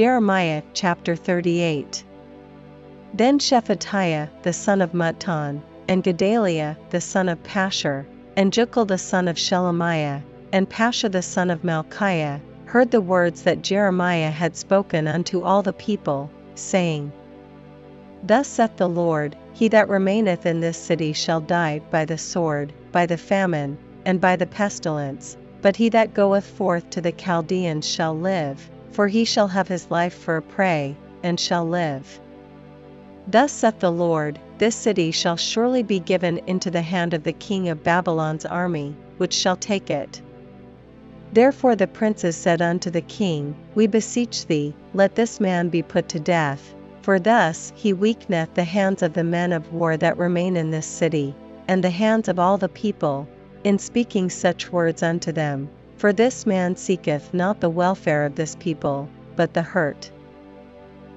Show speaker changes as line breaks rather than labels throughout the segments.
Jeremiah chapter 38. Then Shephatiah the son of Mattan, and Gedaliah the son of Pashur, and Jucal the son of Shelemiah, and Pashur the son of Malchiah, heard the words that Jeremiah had spoken unto all the people, saying, Thus saith the Lord, He that remaineth in this city shall die by the sword, by the famine, and by the pestilence, but he that goeth forth to the Chaldeans shall live, for he shall have his life for a prey, and shall live. Thus saith the Lord, This city shall surely be given into the hand of the king of Babylon's army, which shall take it. Therefore the princes said unto the king, We beseech thee, let this man be put to death, for thus he weakeneth the hands of the men of war that remain in this city, and the hands of all the people, in speaking such words unto them. For this man seeketh not the welfare of this people, but the hurt.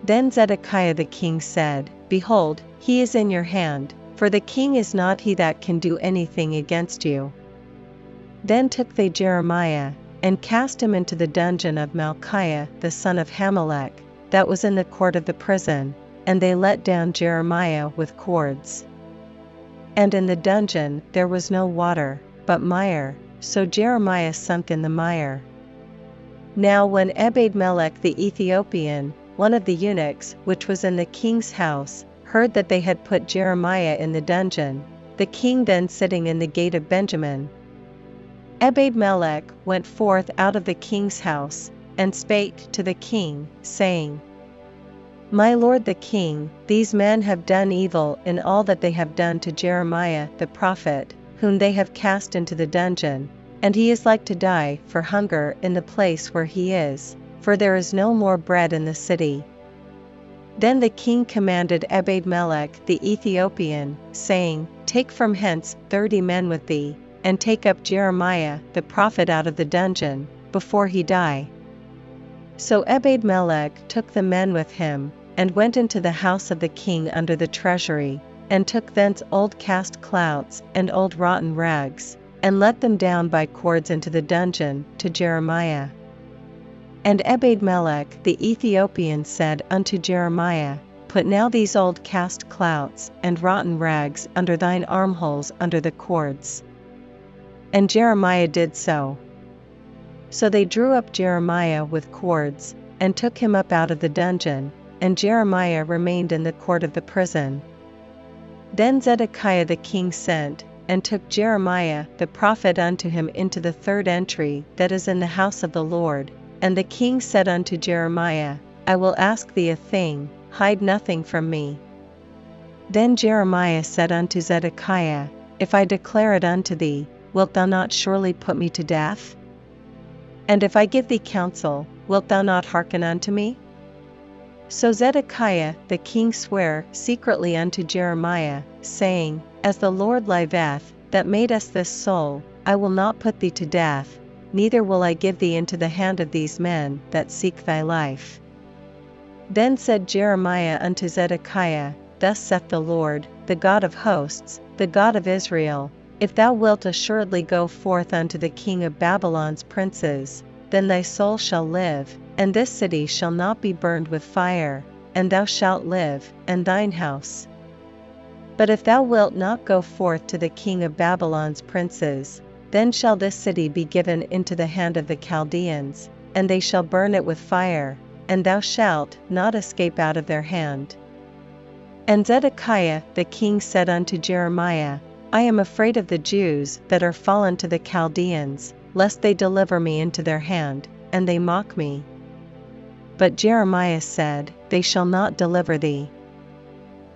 Then Zedekiah the king said, Behold, he is in your hand, for the king is not he that can do anything against you. Then took they Jeremiah, and cast him into the dungeon of Malchiah the son of Hammelech, that was in the court of the prison, and they let down Jeremiah with cords. And in the dungeon there was no water, but mire, so Jeremiah sunk in the mire. Now when Ebed-melech the Ethiopian, one of the eunuchs which was in the king's house, heard that they had put Jeremiah in the dungeon, the king then sitting in the gate of Benjamin, Ebed-melech went forth out of the king's house, and spake to the king, saying, My lord the king, these men have done evil in all that they have done to Jeremiah the prophet, whom they have cast into the dungeon, and he is like to die for hunger in the place where he is, for there is no more bread in the city. Then the king commanded Ebed-melech the Ethiopian, saying, Take from hence thirty men with thee, and take up Jeremiah the prophet out of the dungeon, before he die. So Ebed-melech took the men with him, and went into the house of the king under the treasury, and took thence old cast clouts and old rotten rags, and let them down by cords into the dungeon to Jeremiah. And Ebed-melech the Ethiopian said unto Jeremiah, Put now these old cast clouts and rotten rags under thine armholes under the cords. And Jeremiah did so. So they drew up Jeremiah with cords, and took him up out of the dungeon, and Jeremiah remained in the court of the prison. Then Zedekiah the king sent, and took Jeremiah the prophet unto him into the third entry that is in the house of the Lord. And the king said unto Jeremiah, I will ask thee a thing, hide nothing from me. Then Jeremiah said unto Zedekiah, If I declare it unto thee, wilt thou not surely put me to death? And if I give thee counsel, wilt thou not hearken unto me? So Zedekiah the king sware secretly unto Jeremiah, saying, As the Lord liveth, that made us this soul, I will not put thee to death, neither will I give thee into the hand of these men that seek thy life. Then said Jeremiah unto Zedekiah, Thus saith the Lord, the God of hosts, the God of Israel, if thou wilt assuredly go forth unto the king of Babylon's princes, then thy soul shall live, and this city shall not be burned with fire, and thou shalt live, and thine house. But if thou wilt not go forth to the king of Babylon's princes, then shall this city be given into the hand of the Chaldeans, and they shall burn it with fire, and thou shalt not escape out of their hand. And Zedekiah the king said unto Jeremiah, I am afraid of the Jews that are fallen to the Chaldeans, lest they deliver me into their hand, and they mock me. But Jeremiah said, They shall not deliver thee.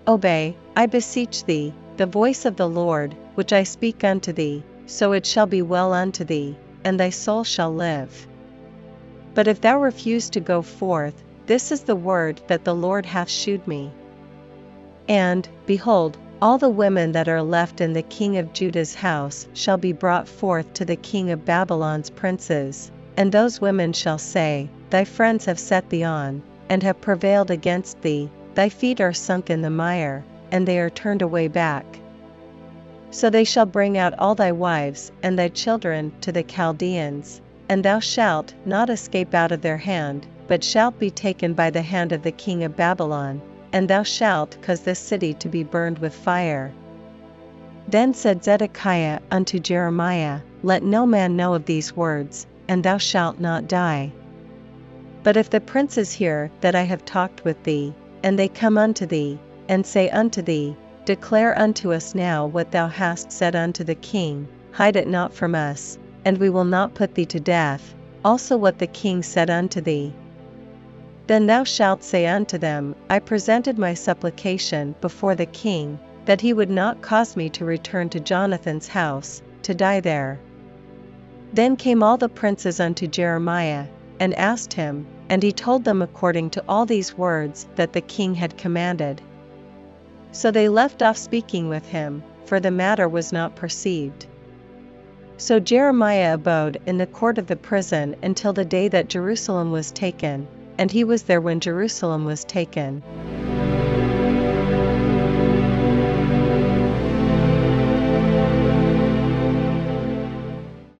Obey, I beseech thee, the voice of the Lord, which I speak unto thee, so it shall be well unto thee, and thy soul shall live. But if thou refuse to go forth, this is the word that the Lord hath shewed me. And, behold, all the women that are left in the king of Judah's house shall be brought forth to the king of Babylon's princes, and those women shall say, Thy friends have set thee on, and have prevailed against thee, thy feet are sunk in the mire, and they are turned away back. So they shall bring out all thy wives and thy children to the Chaldeans, and thou shalt not escape out of their hand, but shalt be taken by the hand of the king of Babylon, and thou shalt cause this city to be burned with fire. Then said Zedekiah unto Jeremiah, Let no man know of these words, and thou shalt not die. But if the princes hear that I have talked with thee, and they come unto thee, and say unto thee, Declare unto us now what thou hast said unto the king, hide it not from us, and we will not put thee to death, also what the king said unto thee. Then thou shalt say unto them, I presented my supplication before the king, that he would not cause me to return to Jonathan's house, to die there. Then came all the princes unto Jeremiah, and asked him, and he told them according to all these words that the king had commanded. So they left off speaking with him, for the matter was not perceived. So Jeremiah abode in the court of the prison until the day that Jerusalem was taken, and he was there when Jerusalem was taken.